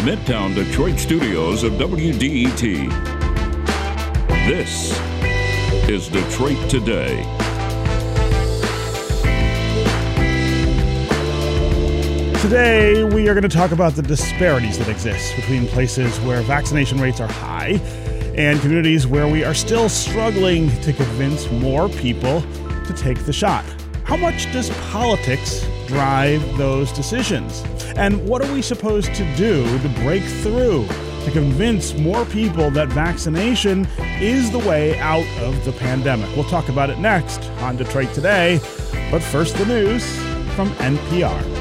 the Midtown Detroit studios of WDET. This is Detroit Today. Today, we are going to talk about the disparities that exist between places where vaccination rates are high and communities where we are still struggling to convince more people to take the shot. How much does politics drive those decisions? And what are we supposed to do to break through to convince more people that vaccination is the way out of the pandemic? We'll talk about it next on Detroit Today. But first, the news from NPR.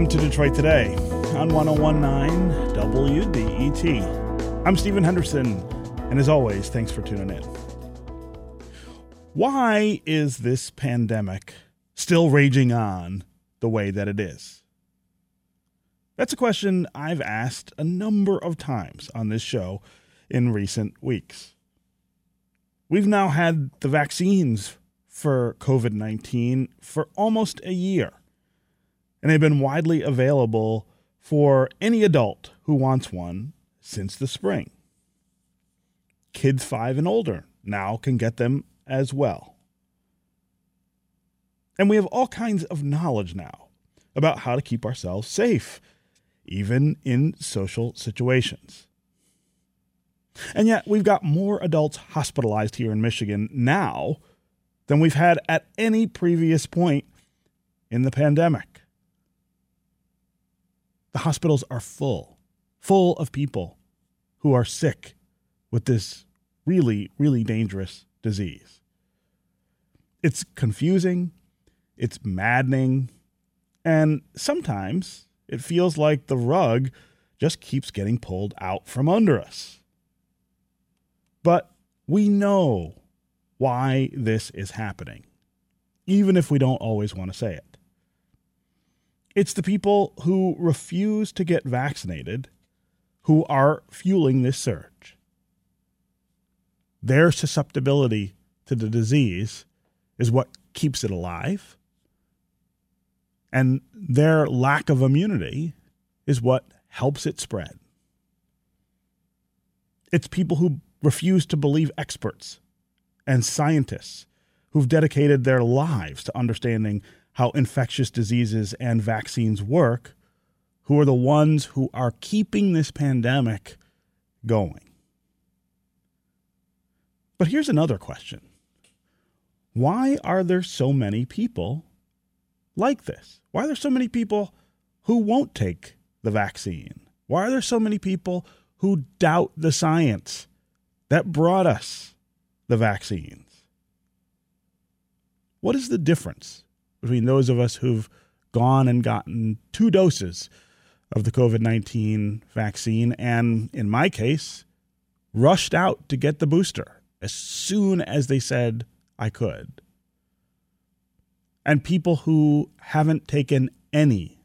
Welcome to Detroit Today on 1019 WDET. I'm Stephen Henderson, and as always, thanks for tuning in. Why is this pandemic still raging on the way that it is? That's a question I've asked a number of times on this show in recent weeks. We've now had the vaccines for COVID 19 for almost a year and they've been widely available for any adult who wants one since the spring. Kids five and older now can get them as well. And we have all kinds of knowledge now about how to keep ourselves safe, even in social situations. And yet, we've got more adults hospitalized here in Michigan now than we've had at any previous point in the pandemic the hospitals are full, full of people who are sick with this really, really dangerous disease. It's confusing, it's maddening, and sometimes it feels like the rug just keeps getting pulled out from under us. But we know why this is happening, even if we don't always want to say it. It's the people who refuse to get vaccinated who are fueling this surge. Their susceptibility to the disease is what keeps it alive. And their lack of immunity is what helps it spread. It's people who refuse to believe experts and scientists who've dedicated their lives to understanding how infectious diseases and vaccines work, who are the ones who are keeping this pandemic going. But here's another question Why are there so many people like this? Why are there so many people who won't take the vaccine? Why are there so many people who doubt the science that brought us the vaccines? What is the difference between those of us who've gone and gotten two doses of the COVID 19 vaccine, and in my case, rushed out to get the booster as soon as they said I could. And people who haven't taken any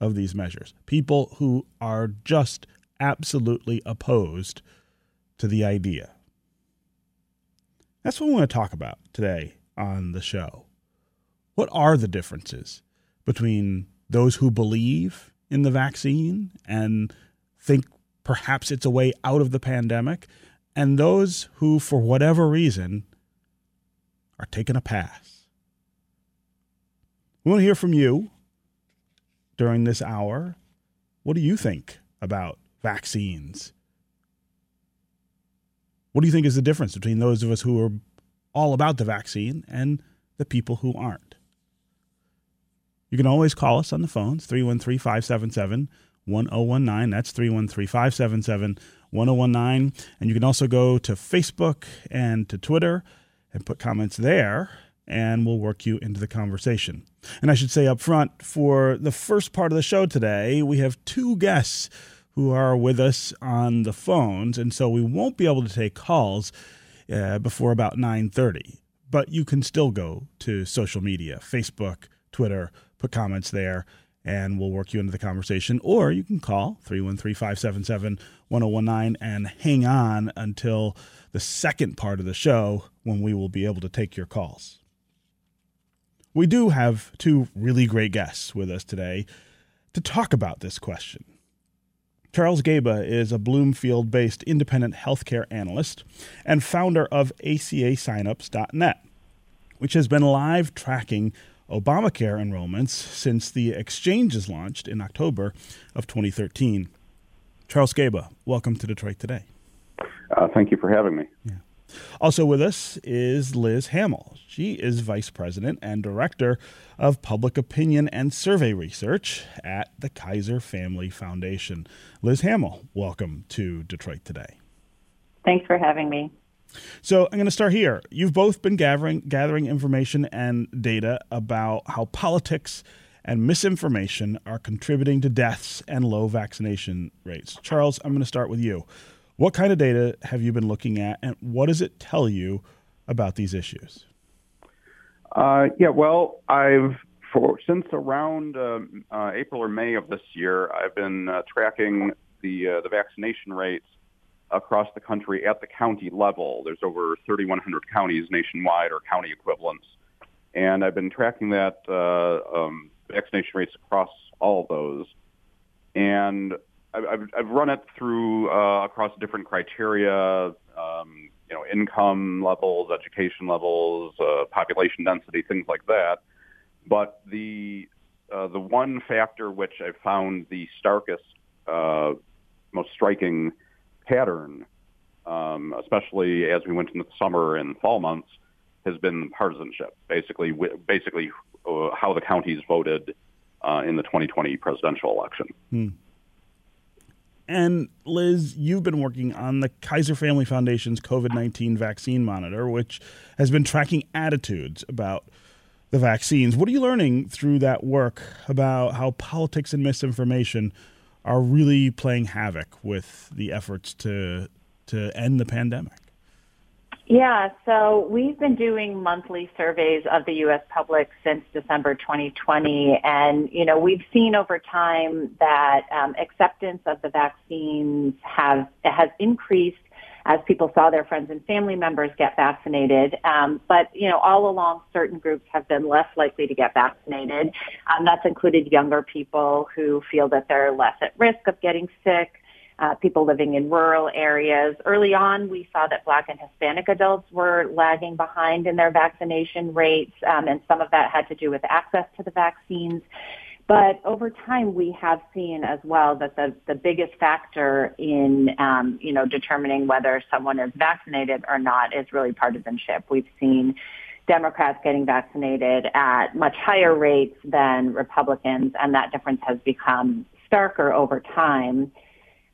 of these measures, people who are just absolutely opposed to the idea. That's what we want to talk about today on the show. What are the differences between those who believe in the vaccine and think perhaps it's a way out of the pandemic and those who, for whatever reason, are taking a pass? We want to hear from you during this hour. What do you think about vaccines? What do you think is the difference between those of us who are all about the vaccine and the people who aren't? You can always call us on the phones 313 577 1019. That's 313 577 1019. And you can also go to Facebook and to Twitter and put comments there, and we'll work you into the conversation. And I should say up front, for the first part of the show today, we have two guests who are with us on the phones, and so we won't be able to take calls uh, before about 9:30. But you can still go to social media, Facebook, Twitter, put comments there, and we'll work you into the conversation. Or you can call 313 577 1019 and hang on until the second part of the show when we will be able to take your calls. We do have two really great guests with us today to talk about this question. Charles Gaba is a Bloomfield based independent healthcare analyst and founder of ACAsignups.net, which has been live tracking Obamacare enrollments since the exchanges launched in October of 2013. Charles Gaba, welcome to Detroit Today. Uh, thank you for having me. Yeah. Also with us is Liz Hamel. She is Vice President and Director of Public Opinion and Survey Research at the Kaiser Family Foundation. Liz Hamel, welcome to Detroit Today. Thanks for having me. So I'm going to start here. You've both been gathering gathering information and data about how politics and misinformation are contributing to deaths and low vaccination rates. Charles, I'm going to start with you. What kind of data have you been looking at, and what does it tell you about these issues? Uh, yeah, well, I've for since around uh, uh, April or May of this year, I've been uh, tracking the uh, the vaccination rates across the country at the county level. There's over 3,100 counties nationwide or county equivalents, and I've been tracking that uh, um, vaccination rates across all of those. And I've, I've run it through uh, across different criteria, um, you know, income levels, education levels, uh, population density, things like that. But the uh, the one factor which I found the starkest, uh, most striking pattern, um, especially as we went into the summer and fall months, has been partisanship. Basically, basically uh, how the counties voted uh, in the 2020 presidential election. Hmm. And Liz, you've been working on the Kaiser Family Foundation's COVID 19 vaccine monitor, which has been tracking attitudes about the vaccines. What are you learning through that work about how politics and misinformation are really playing havoc with the efforts to to end the pandemic? Yeah, so we've been doing monthly surveys of the U.S. public since December 2020, and you know we've seen over time that um, acceptance of the vaccines have has increased as people saw their friends and family members get vaccinated. Um, but you know, all along, certain groups have been less likely to get vaccinated. Um, that's included younger people who feel that they're less at risk of getting sick uh, people living in rural areas. Early on, we saw that Black and Hispanic adults were lagging behind in their vaccination rates, um, and some of that had to do with access to the vaccines. But over time, we have seen as well that the, the biggest factor in, um, you know, determining whether someone is vaccinated or not is really partisanship. We've seen Democrats getting vaccinated at much higher rates than Republicans, and that difference has become starker over time.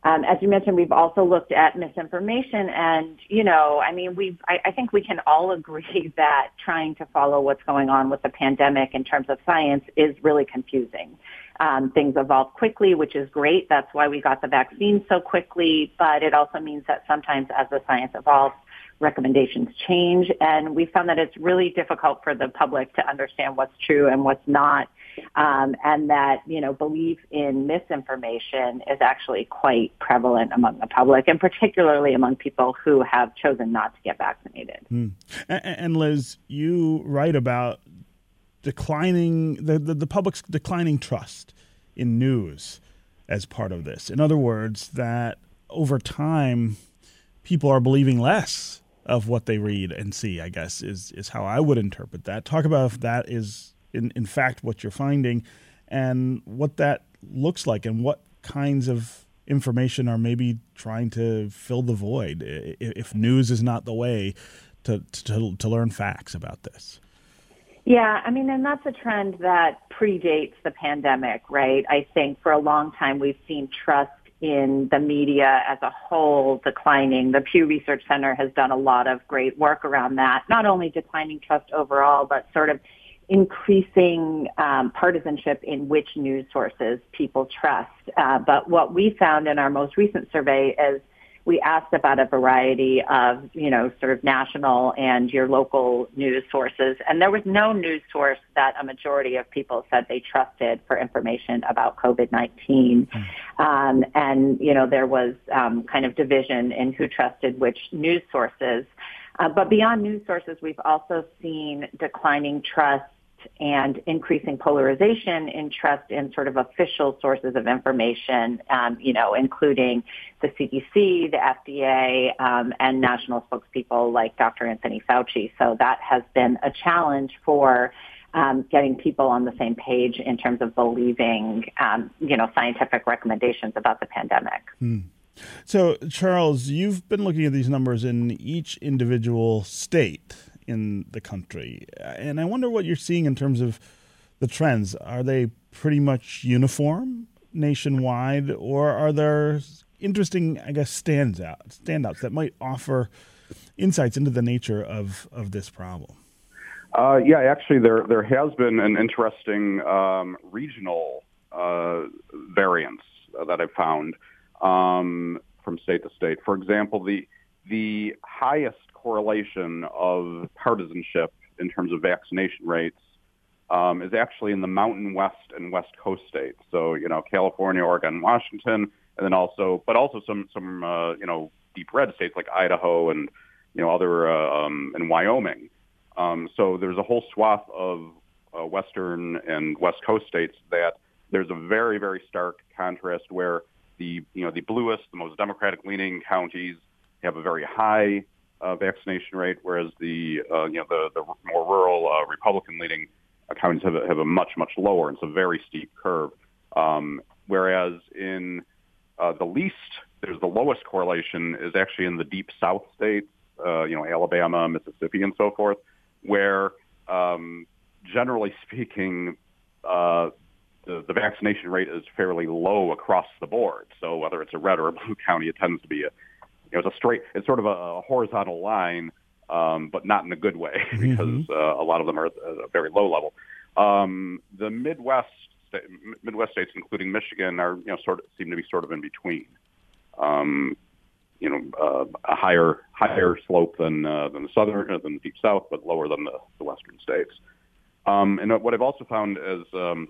Um, as you mentioned, we've also looked at misinformation, and you know, I mean, we I, I think we can all agree that trying to follow what's going on with the pandemic in terms of science is really confusing. Um, things evolve quickly, which is great. That's why we got the vaccine so quickly. But it also means that sometimes, as the science evolves, recommendations change, and we found that it's really difficult for the public to understand what's true and what's not um, and that you know belief in misinformation is actually quite prevalent among the public, and particularly among people who have chosen not to get vaccinated. Mm. And, Liz, you write about declining the, the, the public's declining trust in news as part of this. In other words, that over time, people are believing less of what they read and see. I guess is is how I would interpret that. Talk about if that is in, in fact what you're finding and what that looks like and what kinds of information are maybe trying to fill the void if news is not the way to, to, to learn facts about this. Yeah, I mean, and that's a trend that predates the pandemic, right? I think for a long time we've seen trust in the media as a whole declining. The Pew Research Center has done a lot of great work around that, not only declining trust overall, but sort of increasing um, partisanship in which news sources people trust. Uh, but what we found in our most recent survey is we asked about a variety of, you know, sort of national and your local news sources. And there was no news source that a majority of people said they trusted for information about COVID-19. Mm. Um, and, you know, there was um, kind of division in who trusted which news sources. Uh, but beyond news sources, we've also seen declining trust and increasing polarization in trust in sort of official sources of information, um, you know, including the CDC, the FDA, um, and national spokespeople like Dr. Anthony Fauci. So that has been a challenge for um, getting people on the same page in terms of believing, um, you know, scientific recommendations about the pandemic. Hmm. So, Charles, you've been looking at these numbers in each individual state in the country. And I wonder what you're seeing in terms of the trends. Are they pretty much uniform nationwide, or are there interesting, I guess, stands out, standouts that might offer insights into the nature of, of this problem? Uh, yeah, actually, there there has been an interesting um, regional uh, variance that I found um, from state to state. For example, the the highest correlation of partisanship in terms of vaccination rates um, is actually in the Mountain West and West Coast states. So you know, California, Oregon, Washington, and then also, but also some some uh, you know deep red states like Idaho and you know other uh, um, and Wyoming. Um, so there's a whole swath of uh, Western and West Coast states that there's a very very stark contrast where the you know the bluest, the most Democratic leaning counties have a very high vaccination rate, whereas the uh, you know the, the more rural uh, Republican-leaning counties have a, have a much much lower. And it's a very steep curve. Um, whereas in uh, the least, there's the lowest correlation is actually in the deep South states, uh, you know Alabama, Mississippi, and so forth, where um, generally speaking. Uh, the, the vaccination rate is fairly low across the board. So whether it's a red or a blue county, it tends to be a, it's a straight, it's sort of a, horizontal line, um, but not in a good way because mm-hmm. uh, a lot of them are at a very low level. Um, the Midwest, Midwest states, including Michigan, are you know sort of seem to be sort of in between. Um, you know, uh, a higher higher slope than uh, than the southern uh, than the deep south, but lower than the, the western states. Um, and what I've also found is, um,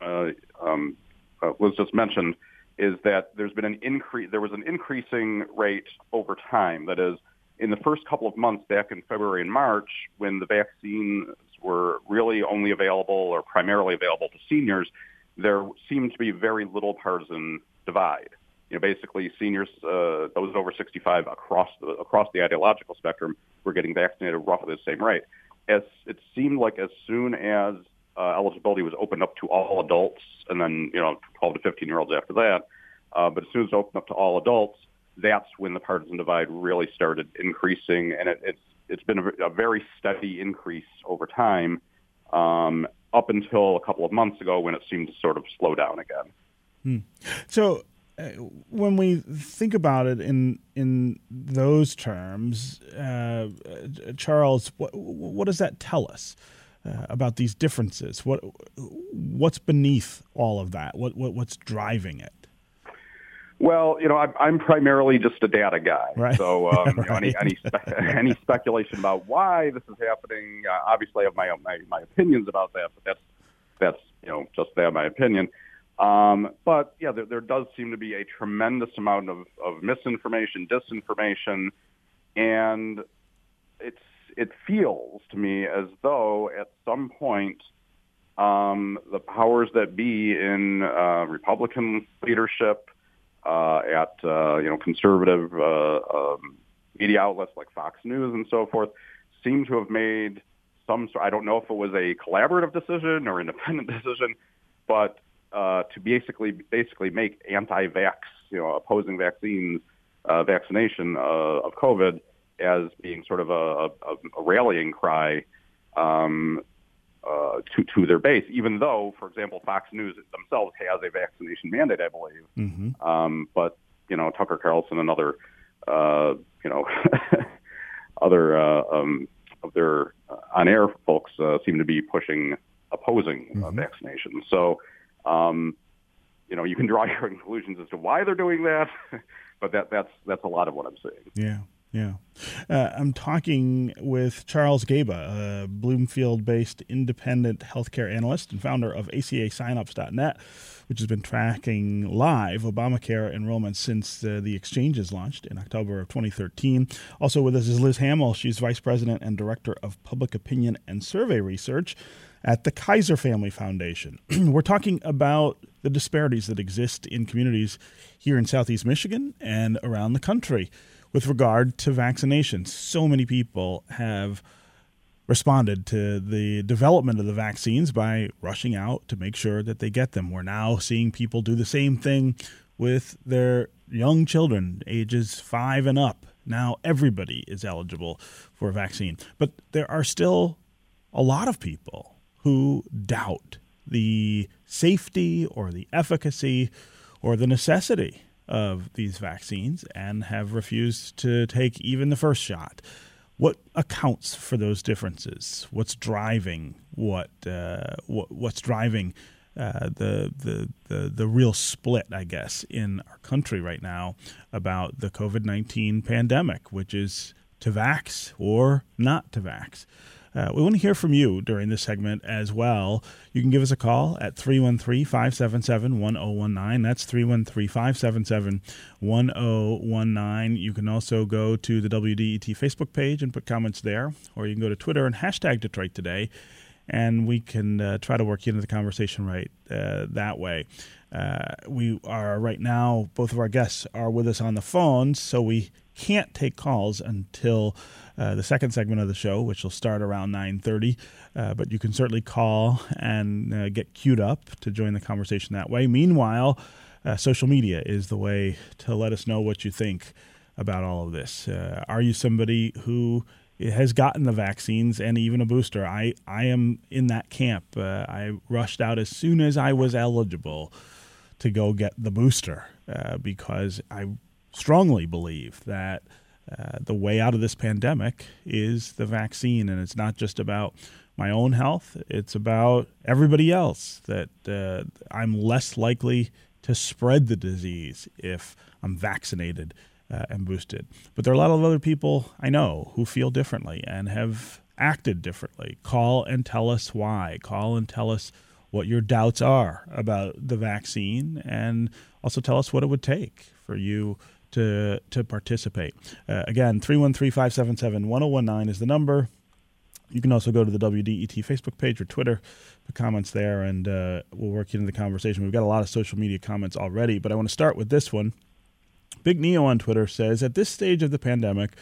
uh, um, uh, was just mentioned, is that there's been an increase. There was an increasing rate over time. That is, in the first couple of months back in February and March, when the vaccines were really only available or primarily available to seniors, there seemed to be very little partisan divide. You know, basically, seniors, uh, those over 65 across the across the ideological spectrum, were getting vaccinated roughly the same rate. As it seemed like as soon as uh, eligibility was opened up to all adults, and then you know 12 to 15 year olds after that. Uh, but as soon as it opened up to all adults, that's when the partisan divide really started increasing, and it, it's it's been a, a very steady increase over time, um, up until a couple of months ago when it seemed to sort of slow down again. Hmm. So. Uh, when we think about it in in those terms, uh, Charles, what, what does that tell us? Uh, about these differences? What what's beneath all of that? What, what what's driving it? Well, you know, I'm, I'm primarily just a data guy. Right. So um, you know, any any, spe- any speculation about why this is happening, uh, obviously I have my, my my opinions about that, but that's that's you know just that my opinion. Um, but yeah, there, there does seem to be a tremendous amount of, of misinformation, disinformation, and it's it feels to me as though at some point um, the powers that be in uh, Republican leadership, uh, at uh, you know conservative uh, um, media outlets like Fox News and so forth, seem to have made some. sort. I don't know if it was a collaborative decision or independent decision, but uh, to basically basically make anti-vax, you know, opposing vaccines, uh, vaccination of COVID as being sort of a, a, a rallying cry um, uh, to to their base, even though, for example, Fox News themselves has a vaccination mandate, I believe. Mm-hmm. Um, but you know, Tucker Carlson and other, uh, you know, other uh, um, of their uh, on-air folks uh, seem to be pushing opposing uh, mm-hmm. vaccination. So, um, you know, you can draw your conclusions as to why they're doing that, but that that's that's a lot of what I'm seeing. Yeah. Yeah. Uh, I'm talking with Charles Gaba, a Bloomfield based independent healthcare analyst and founder of ACASignups.net, which has been tracking live Obamacare enrollment since uh, the exchanges launched in October of 2013. Also with us is Liz Hamel. She's vice president and director of public opinion and survey research at the Kaiser Family Foundation. We're talking about the disparities that exist in communities here in Southeast Michigan and around the country with regard to vaccinations. So many people have responded to the development of the vaccines by rushing out to make sure that they get them. We're now seeing people do the same thing with their young children, ages five and up. Now everybody is eligible for a vaccine. But there are still a lot of people who doubt the safety or the efficacy or the necessity of these vaccines and have refused to take even the first shot. What accounts for those differences? What's driving what, uh, what what's driving uh, the, the the the real split, I guess, in our country right now about the COVID nineteen pandemic, which is to vax or not to vax. Uh, we want to hear from you during this segment as well. You can give us a call at 313 577 1019. That's 313 577 1019. You can also go to the WDET Facebook page and put comments there, or you can go to Twitter and hashtag Detroit Today, and we can uh, try to work into the conversation right uh, that way. Uh, we are right now, both of our guests are with us on the phone, so we can't take calls until uh, the second segment of the show, which will start around 9:30. Uh, but you can certainly call and uh, get queued up to join the conversation that way. Meanwhile, uh, social media is the way to let us know what you think about all of this. Uh, are you somebody who has gotten the vaccines and even a booster? I I am in that camp. I rushed out as soon as I was eligible to go get the booster because I strongly believe that uh, the way out of this pandemic is the vaccine, and it's not just about my own health; it's about everybody else. That uh, I'm less likely to spread the disease if I'm vaccinated uh, and boosted. But there are a lot of other people I know who feel differently and have acted differently. Call and tell us why. Call and tell us what your doubts are about the vaccine, and also tell us what it would take for you to to participate. Uh, again, 313-577-1019 is the number. You can also go to the WDET Facebook page or Twitter, put comments there, and uh, we'll work into the conversation. We've got a lot of social media comments already, but I want to start with this one. Big Neo on Twitter says, at this stage of the pandemic,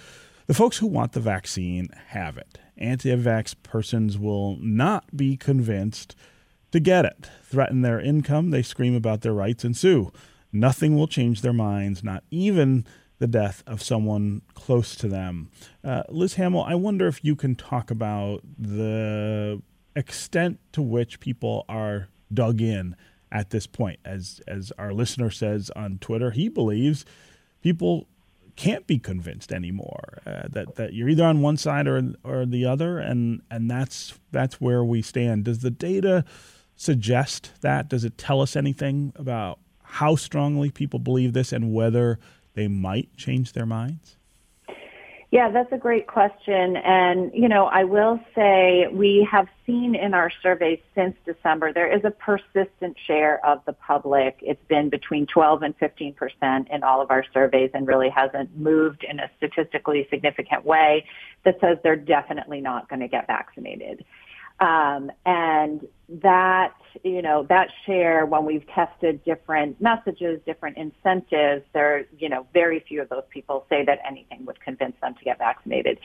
the folks who want the vaccine have it. Anti-vax persons will not be convinced to get it. Threaten their income, they scream about their rights and sue. Nothing will change their minds, not even the death of someone close to them. Uh, Liz Hamel, I wonder if you can talk about the extent to which people are dug in at this point. As as our listener says on Twitter, he believes people can't be convinced anymore. Uh, that that you're either on one side or or the other, and and that's that's where we stand. Does the data suggest that? Does it tell us anything about how strongly people believe this and whether they might change their minds? Yeah, that's a great question. And, you know, I will say we have seen in our surveys since December, there is a persistent share of the public. It's been between 12 and 15 percent in all of our surveys and really hasn't moved in a statistically significant way that says they're definitely not going to get vaccinated. Um, and that, you know, that share when we've tested different messages, different incentives, there, you know, very few of those people say that anything would convince them to get vaccinated.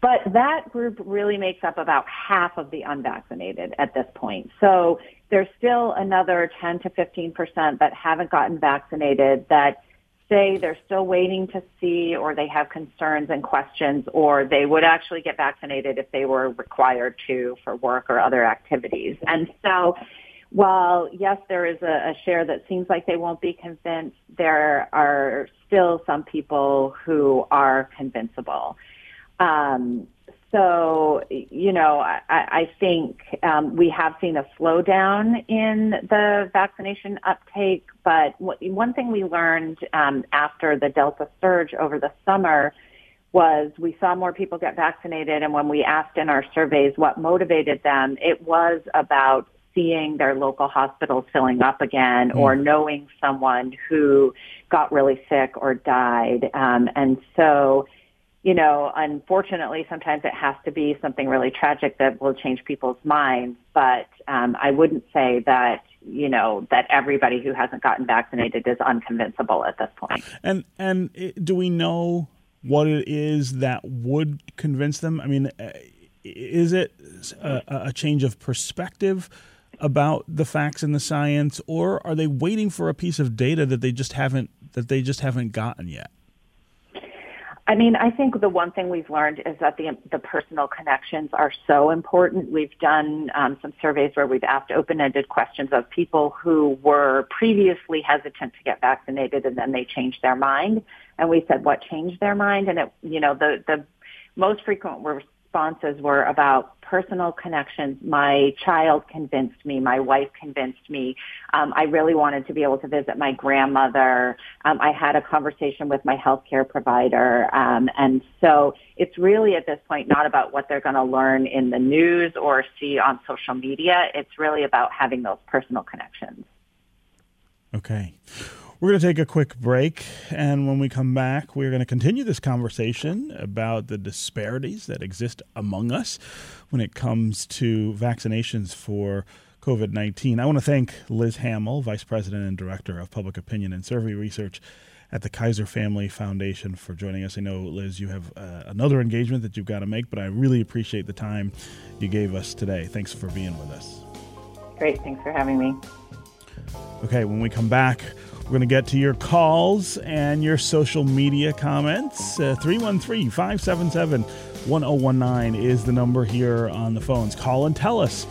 But that group really makes up about half of the unvaccinated at this point. So there's still another 10 to 15 percent that haven't gotten vaccinated that say they're still waiting to see or they have concerns and questions or they would actually get vaccinated if they were required to for work or other activities. And so while yes, there is a, a share that seems like they won't be convinced, there are still some people who are convincible. Um, so, you know, I, I think um, we have seen a slowdown in the vaccination uptake. But one thing we learned um, after the Delta surge over the summer was we saw more people get vaccinated. And when we asked in our surveys what motivated them, it was about seeing their local hospitals filling up again mm. or knowing someone who got really sick or died. Um, and so, you know, unfortunately, sometimes it has to be something really tragic that will change people's minds. But um, I wouldn't say that you know that everybody who hasn't gotten vaccinated is unconvincible at this point. And and do we know what it is that would convince them? I mean, uh, is it a, a change of perspective? about the facts and the science or are they waiting for a piece of data that they just haven't that they just haven't gotten yet I mean, I think the one thing we've learned is that the the personal connections are so important. We've done um, some surveys where we've asked open-ended questions of people who were previously hesitant to get vaccinated, and then they changed their mind. And we said, "What changed their mind?" And it, you know, the the most frequent responses were about personal connections. My child convinced me. My wife convinced me. Um, I really wanted to be able to visit my grandmother. Um, I had a conversation with my healthcare provider. Um, and so it's really at this point not about what they're going to learn in the news or see on social media. It's really about having those personal connections. Okay. We're going to take a quick break, and when we come back, we're going to continue this conversation about the disparities that exist among us when it comes to vaccinations for COVID 19. I want to thank Liz Hamel, Vice President and Director of Public Opinion and Survey Research at the Kaiser Family Foundation, for joining us. I know, Liz, you have uh, another engagement that you've got to make, but I really appreciate the time you gave us today. Thanks for being with us. Great. Thanks for having me. Okay, when we come back, we're going to get to your calls and your social media comments. Uh, 313 577 1019 is the number here on the phones. Call and tell us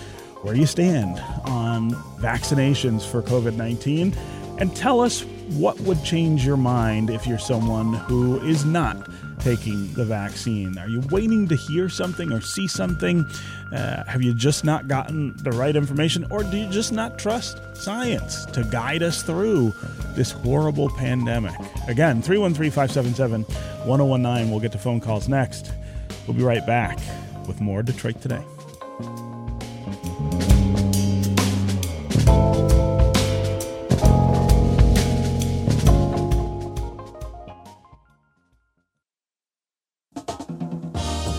where you stand on vaccinations for COVID 19 and tell us what would change your mind if you're someone who is not taking the vaccine? Are you waiting to hear something or see something? Uh, have you just not gotten the right information? Or do you just not trust science to guide us through this horrible pandemic? Again, 313 577 1019. We'll get to phone calls next. We'll be right back with more Detroit Today.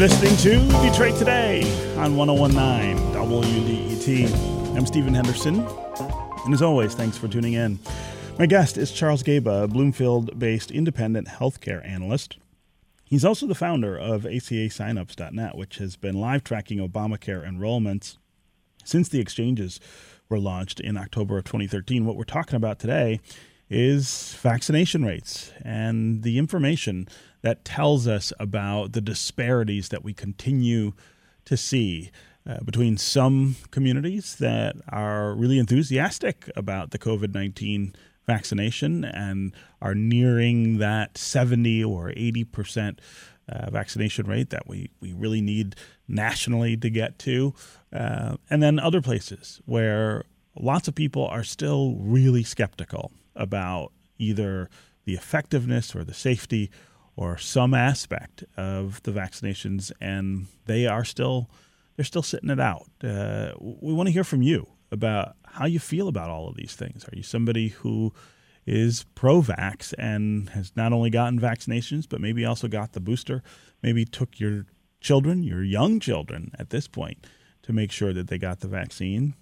You're listening to Detroit Today on 1019 WDET. I'm Stephen Henderson, and as always, thanks for tuning in. My guest is Charles Gaba, a Bloomfield based independent healthcare analyst. He's also the founder of ACASignups.net, which has been live tracking Obamacare enrollments since the exchanges were launched in October of 2013. What we're talking about today is vaccination rates and the information that tells us about the disparities that we continue to see uh, between some communities that are really enthusiastic about the COVID 19 vaccination and are nearing that 70 or 80 percent uh, vaccination rate that we, we really need nationally to get to. Uh, and then other places where lots of people are still really skeptical about either the effectiveness or the safety or some aspect of the vaccinations, and they are still they're still sitting it out. Uh, we want to hear from you about how you feel about all of these things. Are you somebody who is pro-vax and has not only gotten vaccinations but maybe also got the booster? Maybe took your children, your young children, at this point, to make sure that they got the vaccine.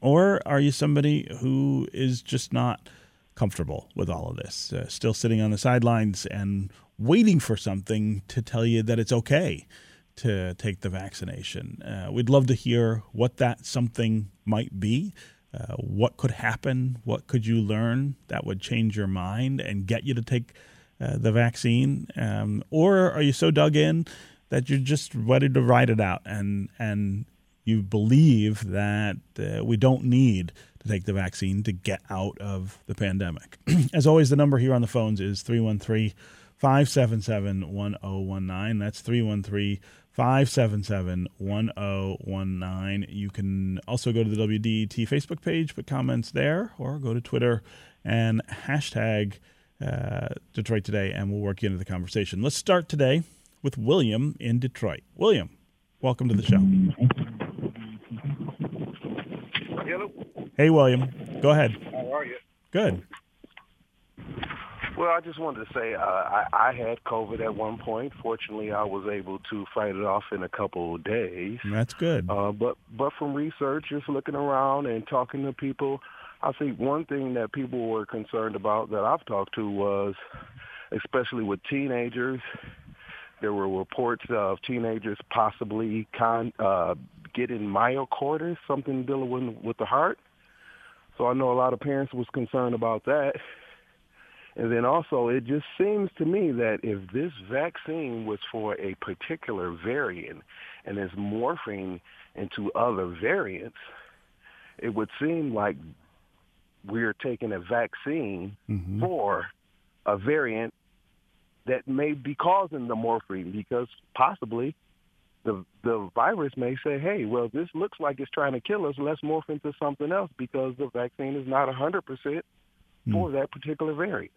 Or are you somebody who is just not comfortable with all of this, uh, still sitting on the sidelines and waiting for something to tell you that it's okay to take the vaccination. Uh, we'd love to hear what that something might be. Uh, what could happen? What could you learn that would change your mind and get you to take uh, the vaccine? Um, or are you so dug in that you're just ready to ride it out and and you believe that uh, we don't need to take the vaccine to get out of the pandemic? As always, the number here on the phones is 313 577 1019. That's 313 577 1019. You can also go to the WDET Facebook page, put comments there, or go to Twitter and hashtag uh, Detroit Today, and we'll work you into the conversation. Let's start today with William in Detroit. William, welcome to the show. Hello. Hey, William. Go ahead. How are you? Good. Well, I just wanted to say uh, I, I had COVID at one point. Fortunately, I was able to fight it off in a couple of days. That's good. Uh, but but from research, just looking around and talking to people, I think one thing that people were concerned about that I've talked to was, especially with teenagers, there were reports of teenagers possibly con, uh, getting myocarditis, something dealing with, with the heart. So I know a lot of parents was concerned about that. And then also, it just seems to me that if this vaccine was for a particular variant and is morphing into other variants, it would seem like we're taking a vaccine Mhm. for a variant that may be causing the morphine because possibly the the virus may say, hey, well, this looks like it's trying to kill us. Let's morph into something else because the vaccine is not 100% for that particular variant.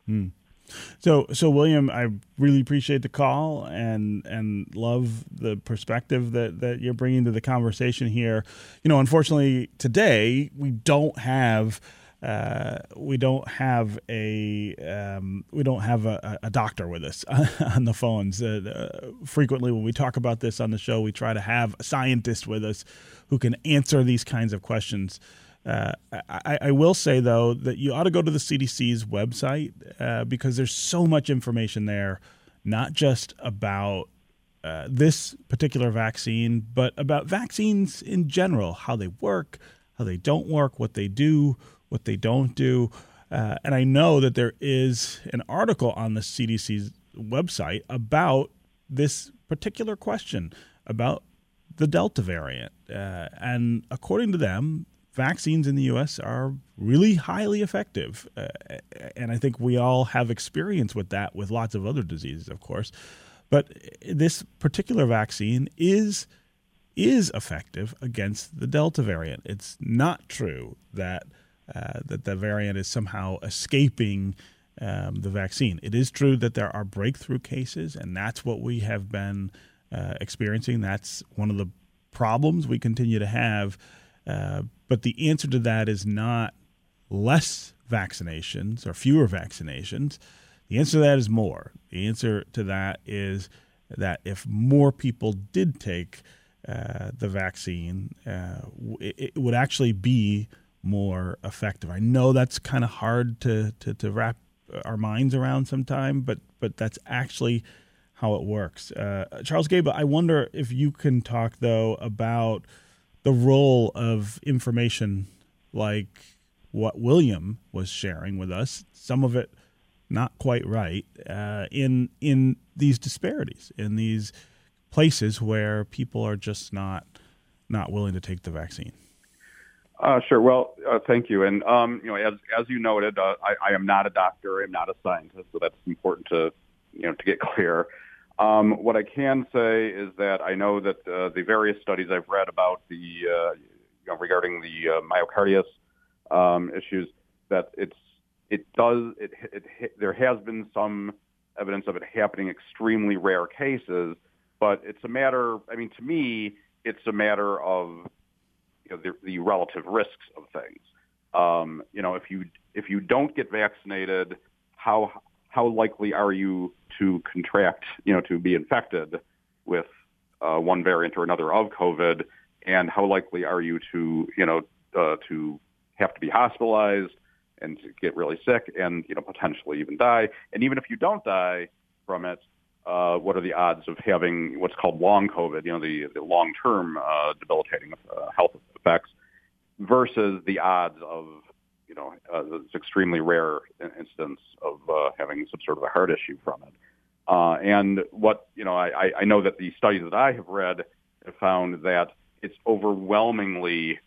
So, so William, I really appreciate the call and and love the perspective that that you're bringing to the conversation here. You know, unfortunately, today we don't have. Uh, we don't have a um, we don't have a, a doctor with us on the phones. Uh, uh, frequently, when we talk about this on the show, we try to have a scientist with us who can answer these kinds of questions. Uh, I, I will say though that you ought to go to the CDC's website uh, because there's so much information there, not just about uh, this particular vaccine, but about vaccines in general, how they work, how they don't work, what they do, what they don't do. Uh, and I know that there is an article on the CDC's website about this particular question about the Delta variant. Uh, and according to them, vaccines in the U.S. are really highly effective. Uh, and I think we all have experience with that with lots of other diseases, of course. But this particular vaccine is is effective against the Delta variant. It's not true that uh, that the variant is somehow escaping um, the vaccine. It is true that there are breakthrough cases, and that's what we have been uh, experiencing. That's one of the problems we continue to have. Uh, but the answer to that is not less vaccinations or fewer vaccinations. The answer to that is more. The answer to that is that if more people did take uh, the vaccine, uh, it, it would actually be more effective. I know that's kind of hard to, to, to wrap our minds around sometime, but but that's actually how it works. Uh, Charles Gaba, I wonder if you can talk though about the role of information like what William was sharing with us. Some of it not quite right uh, in in these disparities in these places where people are just not not willing to take the vaccine. Uh, sure. Well, uh, thank you. And um, you know, as as you noted, uh, I, I am not a doctor. I'm not a scientist, so that's important to you know to get clear. Um, what I can say is that I know that uh, the various studies I've read about the uh, you know, regarding the uh, myocarditis um, issues that it's it does it, it, it there has been some evidence of it happening extremely rare cases, but it's a matter. I mean, to me, it's a matter of you know, the, the relative risks of things. Um, you know, if you if you don't get vaccinated, how how likely are you to contract, you know, to be infected with uh, one variant or another of COVID, and how likely are you to, you know, uh, to have to be hospitalized and get really sick and you know potentially even die? And even if you don't die from it, uh, what are the odds of having what's called long COVID, you know, the, the long-term uh, debilitating uh, health effects, versus the odds of, you know, uh, this extremely rare instance of uh, having some sort of a heart issue from it. Uh, and what, you know, I, I know that the studies that I have read have found that it's overwhelmingly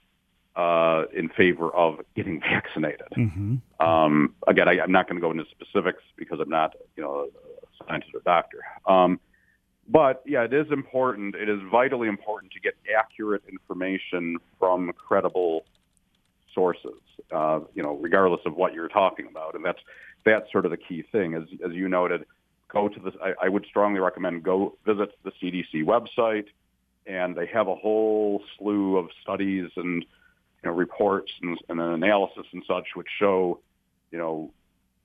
uh, in favor of getting vaccinated. Mm-hmm. Um, again, I, I'm not going to go into specifics because I'm not, you know, a scientist or doctor. Um, but yeah, it is important. It is vitally important to get accurate information from credible sources. Uh, you know, regardless of what you're talking about, and that's that's sort of the key thing. As as you noted, go to the. I, I would strongly recommend go visit the CDC website, and they have a whole slew of studies and you know reports and, and an analysis and such which show, you know,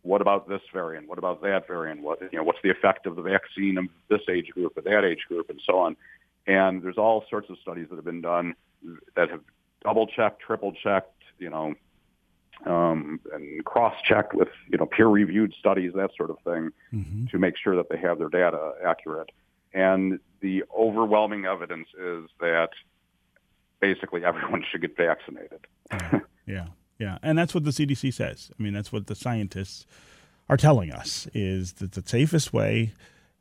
what about this variant? What about that variant? What you know, what's the effect of the vaccine of this age group or that age group, and so on. And there's all sorts of studies that have been done that have double checked, triple checked, you know, um, and cross checked with you know peer reviewed studies, that sort of thing, mm-hmm. to make sure that they have their data accurate. And the overwhelming evidence is that basically everyone should get vaccinated. yeah. Yeah, and that's what the CDC says. I mean, that's what the scientists are telling us is that the safest way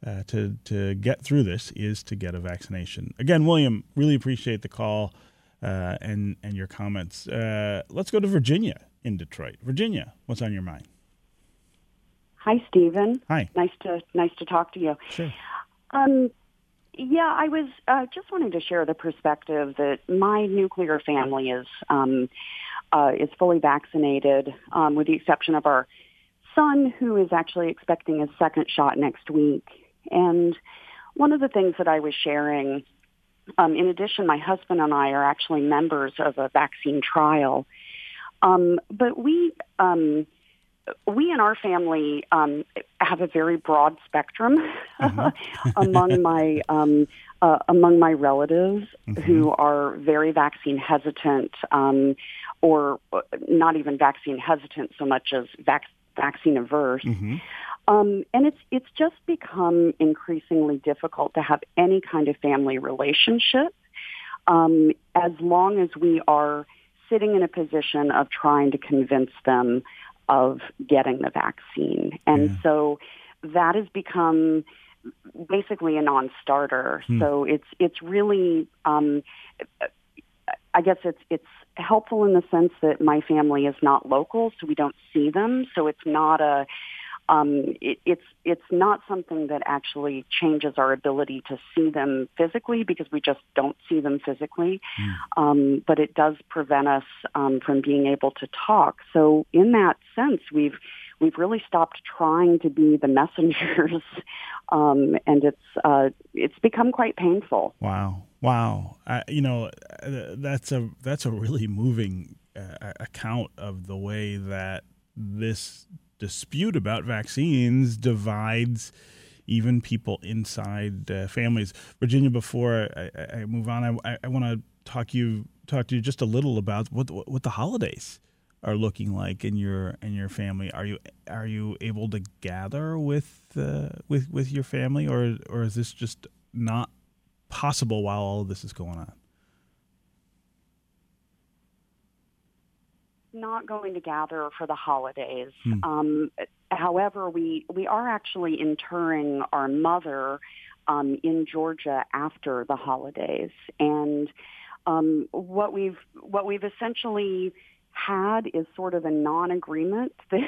uh, to to get through this is to get a vaccination. Again, William, really appreciate the call uh, and and your comments. Uh, let's go to Virginia in Detroit. Virginia, what's on your mind? Hi, Stephen. Hi. Nice to nice to talk to you. Sure. Um, yeah, I was uh, just wanting to share the perspective that my nuclear family is um, uh, is fully vaccinated, um, with the exception of our son, who is actually expecting his second shot next week. And one of the things that I was sharing, um, in addition, my husband and I are actually members of a vaccine trial. Um, but we um, we in our family um, have a very broad spectrum mm-hmm. among my um, uh, among my relatives mm-hmm. who are very vaccine hesitant, um, or uh, not even vaccine hesitant so much as vac- vaccine averse. Mm-hmm. Um, and it's it's just become increasingly difficult to have any kind of family relationship um, as long as we are sitting in a position of trying to convince them of getting the vaccine. And yeah. so that has become basically a non-starter. Hmm. So it's it's really um, I guess it's it's helpful in the sense that my family is not local, so we don't see them. So it's not a um, it, it's it's not something that actually changes our ability to see them physically because we just don't see them physically. Mm. Um, but it does prevent us um, from being able to talk. So in that sense, we've we've really stopped trying to be the messengers, um, and it's uh, it's become quite painful. Wow, wow! I, you know, that's a that's a really moving uh, account of the way that this dispute about vaccines divides even people inside uh, families. Virginia, before I, I move on, I, I want to talk you talk to you just a little about what what the holidays are looking like in your in your family. Are you are you able to gather with uh, with with your family, or or is this just not possible while all of this is going on? Not going to gather for the holidays. Hmm. Um, however, we we are actually interring our mother um, in Georgia after the holidays, and um, what we've what we've essentially had is sort of a non-agreement that,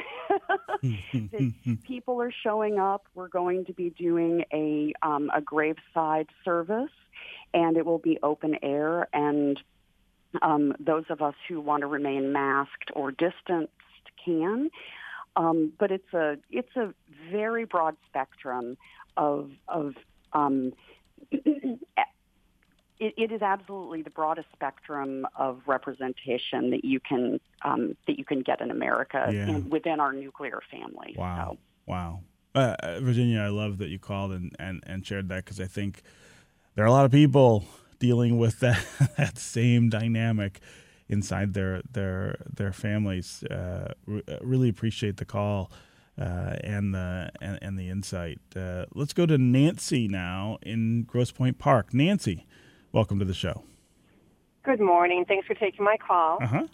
that people are showing up. We're going to be doing a um, a graveside service, and it will be open air and um, those of us who want to remain masked or distanced can. Um, but it's a it's a very broad spectrum of of um, it, it is absolutely the broadest spectrum of representation that you can um, that you can get in America Yeah. and within our nuclear family. Wow. So, Wow. Uh, uh, Virginia, I love that you called and, and, and shared that because I think there are a lot of people dealing with that, that same dynamic inside their their their families. Uh, re- really appreciate the call. uh, and the and, and the insight. Uh, let's go to Nancy now in Grosse Pointe Park. Nancy, welcome to the show. Good morning. Thanks for taking my call. Uh huh.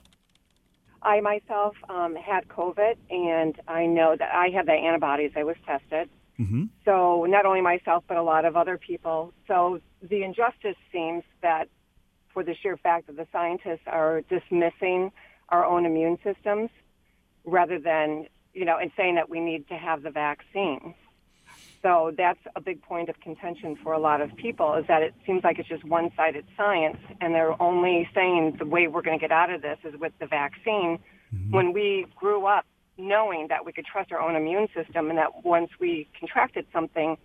I myself um, had COVID, and I know that I have the antibodies. I was tested. Mm-hmm. So not only myself, but a lot of other people. So the injustice seems that for the sheer fact that the scientists are dismissing our own immune systems rather than, you know, and saying that we need to have the vaccine. So that's a big point of contention for a lot of people is that it seems like it's just one-sided science and they're only saying the way we're going to get out of this is with the vaccine Mm-hmm. when we grew up knowing that we could trust our own immune system and that once we contracted something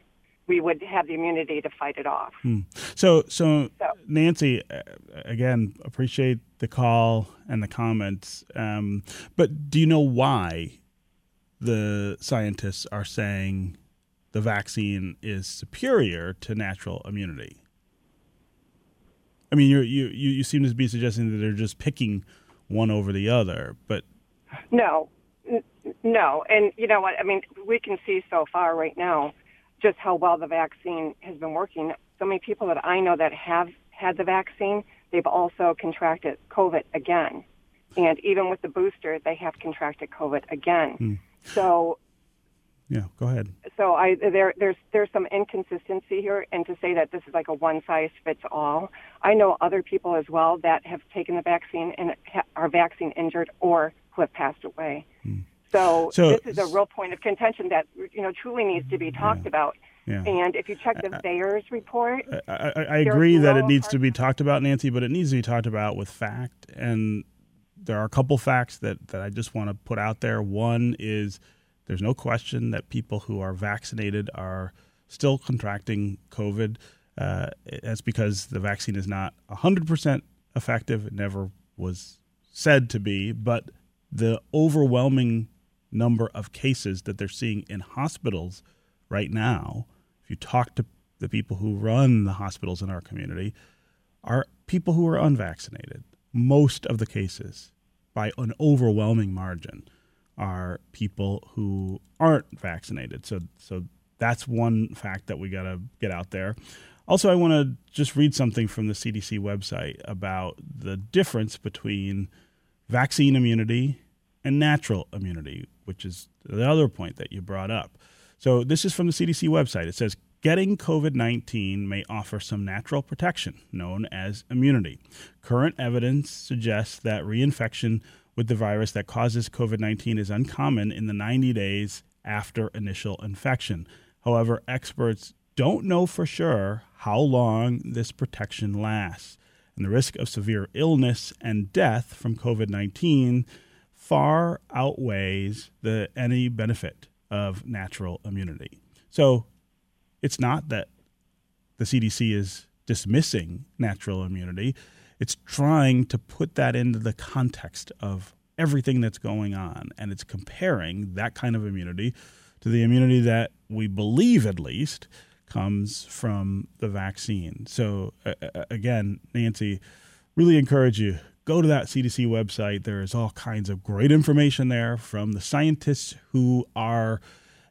we would have the immunity to fight it off. Hmm. So, so, So- Nancy, uh, again, appreciate the call and the comments. Um, but do you know why the scientists are saying the vaccine is superior to natural immunity? I mean, you're, you you you seem to be suggesting that they're just picking one over the other, but No, no. And you know what? I mean, we can see so far right now just how well the vaccine has been working. So many people that I know that have had the vaccine, they've also contracted COVID again. And even with the booster, they have contracted COVID again. Hmm. So yeah, go ahead. so I there there's there's some inconsistency here, and to say that this is like a one size fits all. I know other people as well that have taken the vaccine and ha- are vaccine injured or who have passed away. So, Hmm. So- this is a real point of contention that you know truly needs to be talked about. Yeah. And if you check the VAERS report, I, I, I agree that no it needs to be talked about, Nancy, but it needs to be talked about with fact. And there are a couple facts that, that I just want to put out there. One is there's no question that people who are vaccinated are still contracting COVID. Uh, that's because the vaccine is not 100% effective. It never was said to be, but the overwhelming number of cases that they're seeing in hospitals right now, if you talk to the people who run the hospitals in our community, are people who are unvaccinated. Most of the cases, by an overwhelming margin, are people who aren't vaccinated. So, so that's one fact that we got to get out there. Also, I want to just read something from the CDC website about the difference between vaccine immunity and natural immunity, which is the other point that you brought up. So, this is from the CDC website. It says getting COVID 19 may offer some natural protection, known as immunity. Current evidence suggests that reinfection with the virus that causes COVID 19 is uncommon in the 90 days after initial infection. However, experts don't know for sure how long this protection lasts, and the risk of severe illness and death from COVID 19 far outweighs the any benefit of natural immunity. So it's not that the CDC is dismissing natural immunity. It's trying to put that into the context of everything that's going on. And it's comparing that kind of immunity to the immunity that we believe, at least, comes from the vaccine. So, uh, again, Nancy, really encourage you go to that CDC website. There is all kinds of great information there from the scientists who are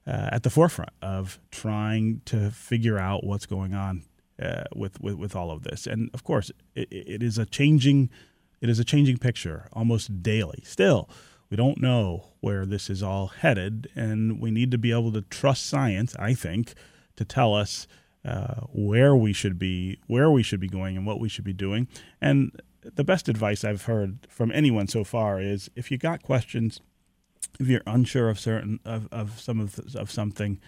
uh, at the forefront of trying to figure out what's going on uh, with, with with all of this. And of course, it, it is a changing it is a changing picture almost daily. Still, we don't know where this is all headed, and we need to be able to trust science. I think to tell us uh, where we should be, where we should be going, and what we should be doing. And the best advice I've heard from anyone so far is if you got questions, if you're unsure of certain of, of some of, of something,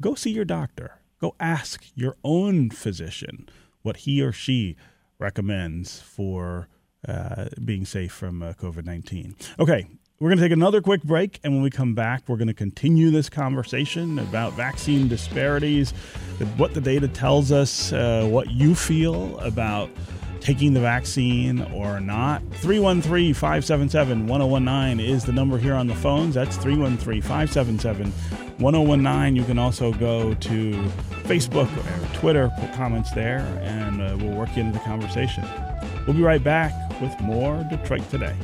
go see your doctor. Go ask your own physician what he or she recommends for uh, being safe from uh, COVID 19. Okay, we're going to take another quick break, and when we come back, we're going to continue this conversation about vaccine disparities, what the data tells us, uh, what you feel about taking the vaccine or not. 313 577 1019 is the number here on the phones. That's 313 577 1019. You can also go to Facebook or Twitter, put comments there, and uh, we'll work you into the conversation. We'll be right back with more Detroit Today.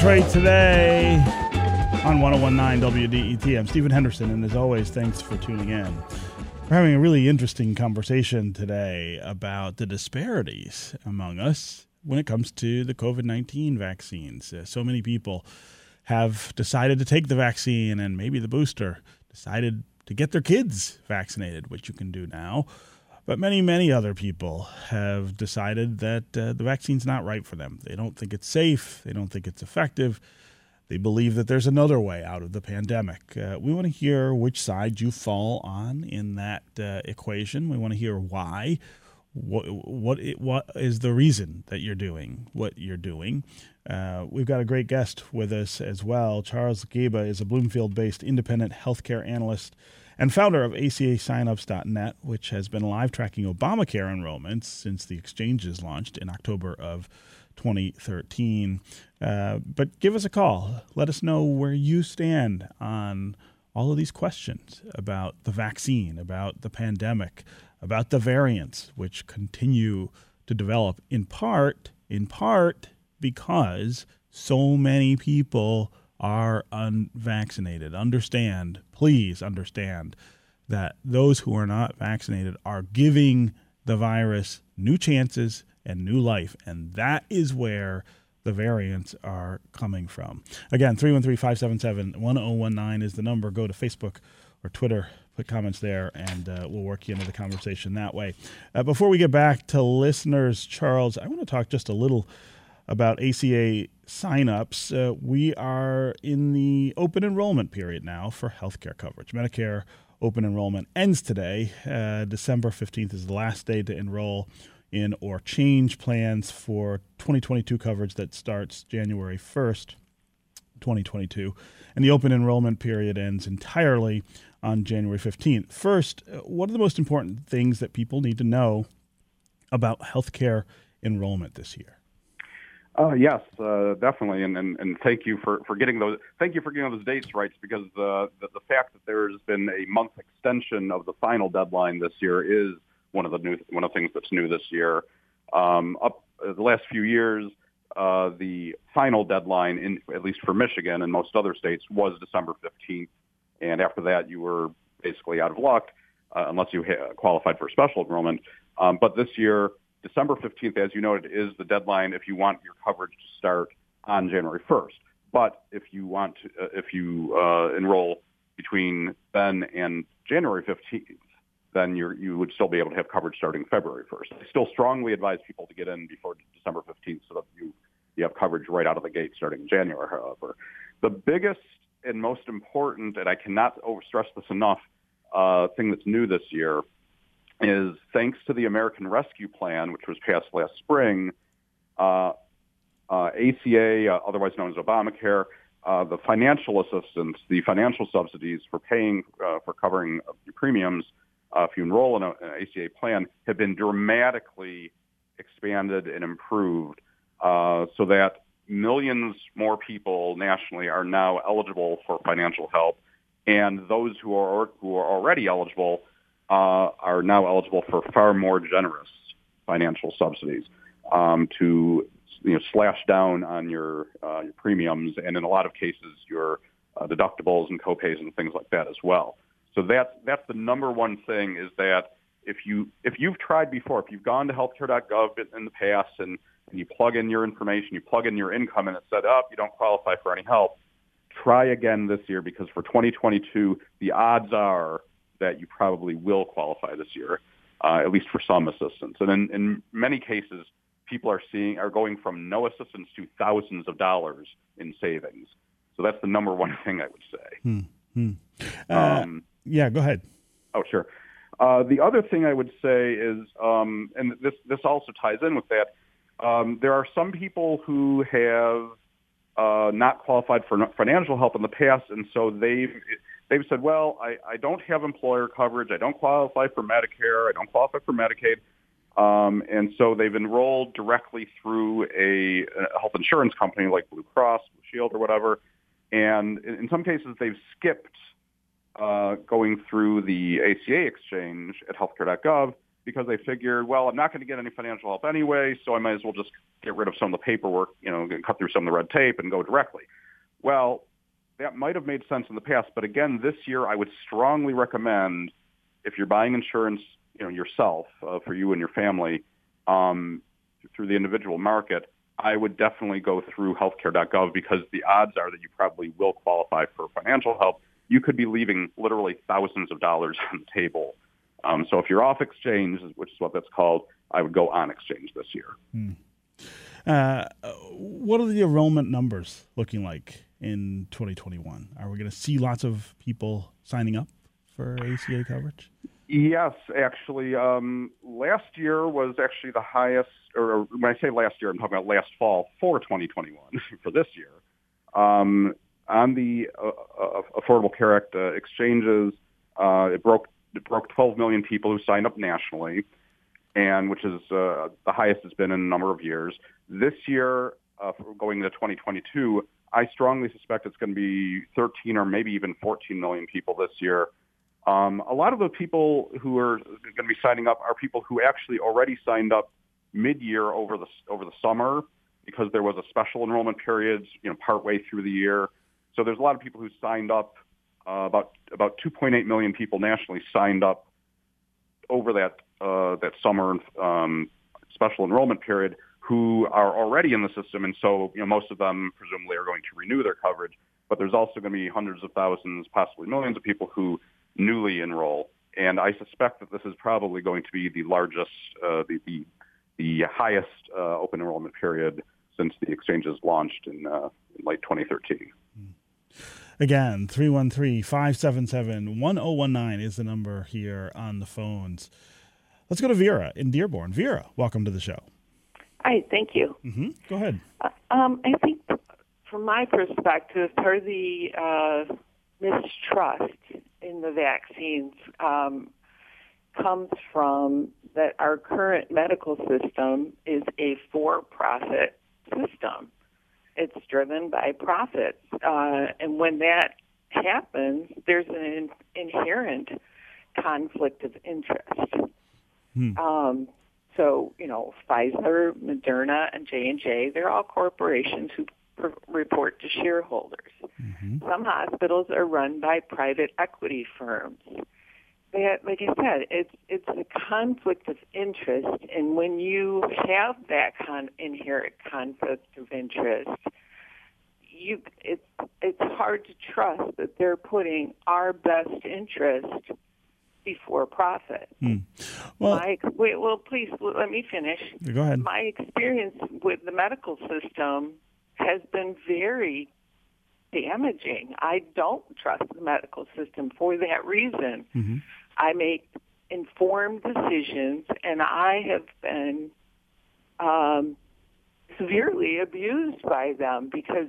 Detroit today on 1019 WDET. I'm Stephen Henderson, and as always, thanks for tuning in. We're having a really interesting conversation today about the disparities among us when it comes to the COVID 19 vaccines. Uh, so many people have decided to take the vaccine and maybe the booster, decided to get their kids vaccinated, which you can do now. But many, many other people have decided that uh, the vaccine's not right for them. They don't think it's safe. They don't think it's effective. They believe that there's another way out of the pandemic. Uh, we want to hear which side you fall on in that uh, equation. We want to hear why. What what what is the reason that you're doing what you're doing? Uh, we've got a great guest with us as well. Charles Gaba is a Bloomfield-based independent healthcare analyst and founder of ACAsignups.net, which has been live tracking Obamacare enrollments since the exchanges launched in October of 2013. Uh, but give us a call. Let us know where you stand on all of these questions about the vaccine, about the pandemic, about the variants, which continue to develop in part, in part because so many people are unvaccinated. Understand, please understand that those who are not vaccinated are giving the virus new chances and new life. And that is where the variants are coming from. Again, 313 577 1019 is the number. Go to Facebook or Twitter, put comments there, and uh, we'll work you into the conversation that way. Uh, before we get back to listeners, Charles, I want to talk just a little about ACA signups. Uh, we are in the open enrollment period now for healthcare coverage. Medicare open enrollment ends today. Uh, December 15th is the last day to enroll in or change plans for 2022 coverage that starts January 1st, 2022. And the open enrollment period ends entirely on January 15th. First, uh, what are the most important things that people need to know about healthcare enrollment this year? Uh, yes, uh, definitely, and, and and thank you for, for getting those. Thank you for getting those dates right, because the, the the fact that there's been a month extension of the final deadline this year is one of the new one of the things that's new this year. Um, up uh, the last few years, uh, the final deadline, in at least for Michigan and most other states, was December 15th, and after that, you were basically out of luck uh, unless you ha- qualified for special enrollment. Um, but this year, December 15th, as you noted, is the deadline if you want your coverage to start on January 1st. But if you want to, uh, if you uh, enroll between then and January 15th, then you would still be able to have coverage starting February 1st. I still strongly advise people to get in before December 15th so that you, you have coverage right out of the gate starting in January, however. The biggest and most important, and I cannot overstress this enough, uh, thing that's new this year is thanks to the American Rescue Plan, which was passed last spring, uh, uh, ACA, uh, otherwise known as Obamacare, uh, the financial assistance, the financial subsidies for paying uh, for covering premiums uh, if you enroll in a, an ACA plan have been dramatically expanded and improved so that millions more people nationally are now eligible for financial help. And those who are who are already eligible uh, are now eligible for far more generous financial subsidies um, to you know slash down on your uh, your premiums and in a lot of cases your uh, deductibles and copays and things like that as well. So that's that's the number one thing is that if you if you've tried before, if you've gone to healthcare.gov in the past and, and you plug in your information, you plug in your income, and it said up, you don't qualify for any help. Try again this year because for 2022, the odds are that you probably will qualify this year, uh, at least for some assistance. And in, in many cases, people are seeing are going from no assistance to thousands of dollars in savings. So that's the number one thing I would say. Hmm. Hmm. Uh, um, yeah, go ahead. Oh, sure. Uh, the other thing I would say is, um, and this this also ties in with that. Um, there are some people who have uh, not qualified for financial help in the past, and so they've they've said, well, I, I don't have employer coverage. I don't qualify for Medicare. I don't qualify for Medicaid. Um, and so they've enrolled directly through a, a health insurance company like Blue Cross, Blue Shield, or whatever. And in, in some cases, they've skipped uh, going through the ACA exchange at healthcare.gov because they figured, well, I'm not going to get any financial help anyway, so I might as well just get rid of some of the paperwork, you know, cut through some of the red tape and go directly. Well, that might have made sense in the past, but again, this year I would strongly recommend if you're buying insurance, you know, yourself uh, for you and your family um, through the individual market, I would definitely go through healthcare.gov because the odds are that you probably will qualify for financial help. You could be leaving literally thousands of dollars on the table. Um, so if you're off exchange, which is what that's called, I would go on exchange this year. Hmm. Uh, what are the enrollment numbers looking like in 2021? Are we going to see lots of people signing up for ACA coverage? Yes, actually, um, last year was actually the highest. Or when I say last year, I'm talking about last fall for 2021 for this year. Um, on the uh, uh, Affordable Care Act uh, exchanges, uh, it broke it broke 12 million people who signed up nationally, and which is uh, the highest it's been in a number of years. This year, uh, going into 2022, I strongly suspect it's going to be 13 or maybe even 14 million people this year. Um, a lot of the people who are going to be signing up are people who actually already signed up mid-year over the over the summer because there was a special enrollment period, you know, partway through the year. So there's a lot of people who signed up. Uh, about about 2.8 million people nationally signed up over that uh, that summer um, special enrollment period who are already in the system, and so you know most of them presumably are going to renew their coverage. But there's also going to be hundreds of thousands, possibly millions of people who newly enroll. And I suspect that this is probably going to be the largest, uh, the, the, the highest uh, open enrollment period since the exchanges launched in, uh, in late 2013. Again, 313 577 1019 is the number here on the phones. Let's go to Vera in Dearborn. Vera, welcome to the show. Hi, thank you. Mm-hmm. Go ahead. Uh, um, I think, from my perspective, part of the uh, mistrust in the vaccines um, comes from that our current medical system is a for-profit system. It's driven by profits, uh, and when that happens, there's an in- inherent conflict of interest. Hmm. Um, so, you know, Pfizer, Moderna, and J and J—they're all corporations who report to shareholders. Mm-hmm. Some hospitals are run by private equity firms. That, like I said, it's it's a conflict of interest, and when you have that con- inherent conflict of interest, you it's it's hard to trust that they're putting our best interest before profit. Mm. Well, My, wait, well, please let me finish. Go ahead. My experience with the medical system has been very damaging. I don't trust the medical system for that reason. Mm-hmm. I make informed decisions, and I have been um, severely abused by them because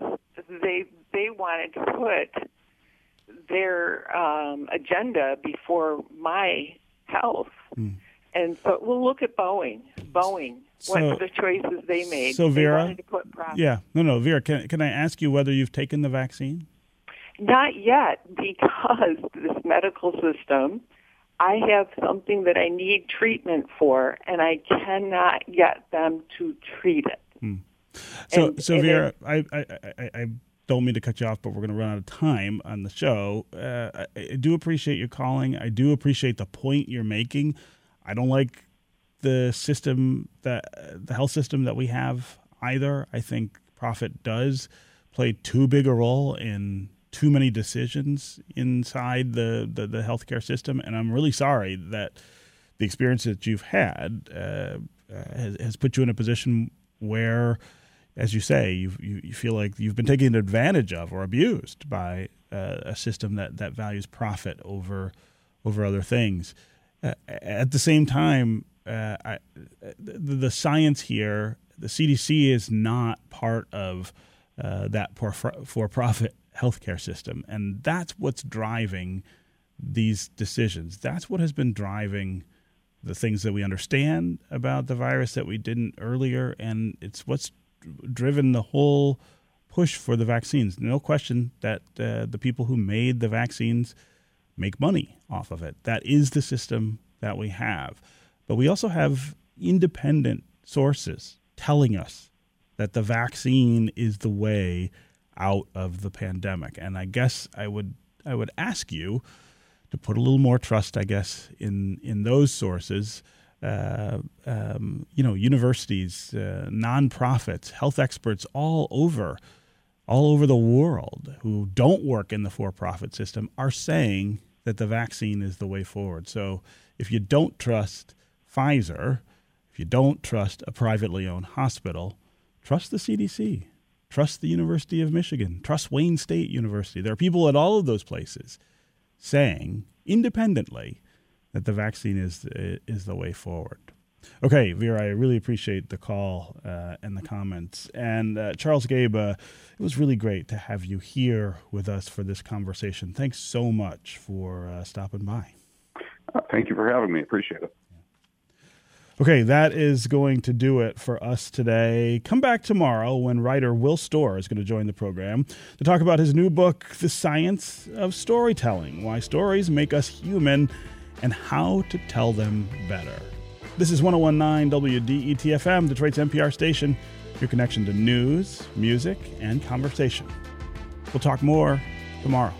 they they wanted to put their um, agenda before my health. Mm. And so we'll look at Boeing. Boeing so, what the choices they made. So Vera, yeah, no, no, Vera, can can I ask you whether you've taken the vaccine? Not yet, because this medical system, I have something that I need treatment for, and I cannot get them to treat it. Hmm. So, and, so and Vera, I, I, I, I don't mean to cut you off, but we're going to run out of time on the show. Uh, I, I do appreciate your calling. I do appreciate the point you're making. I don't like the system that the health system that we have either. I think profit does play too big a role in too many decisions inside the, the, the healthcare system. And I'm really sorry that the experience that you've had uh, uh, has, has put you in a position where, as you say, you you feel like you've been taken advantage of or abused by uh, a system that, that values profit over over other things. Uh, at the same time, uh, I, the, the, science here, the CDC is not part of uh, that for profit healthcare system. And that's what's driving these decisions. That's what has been driving the things that we understand about the virus that we didn't earlier. And it's what's driven the whole push for the vaccines. No question that uh, the people who made the vaccines make money off of it. That is the system that we have. but we also have independent sources telling us that the vaccine is the way out of the pandemic. And I guess I would I would ask you to put a little more trust, I guess, in in those sources. Uh, um, you know, universities, uh, nonprofits, health experts all over, all over the world who don't work in the for-profit system are saying that the vaccine is the way forward. So, if you don't trust Pfizer, if you don't trust a privately owned hospital, trust the CDC, trust the University of Michigan, trust Wayne State University. There are people at all of those places saying independently that the vaccine is is the way forward. Okay, Vera, I really appreciate the call uh, and the comments. And uh, Charles Gaba, uh, it was really great to have you here with us for this conversation. Thanks so much for uh, stopping by. Uh, thank you for having me. Appreciate it. Okay, that is going to do it for us today. Come back tomorrow when writer Will Storr is going to join the program to talk about his new book, The Science of Storytelling Why Stories Make Us Human and How to Tell Them Better. This is 1019 WDETFM, Detroit's NPR station, your connection to news, music, and conversation. We'll talk more tomorrow.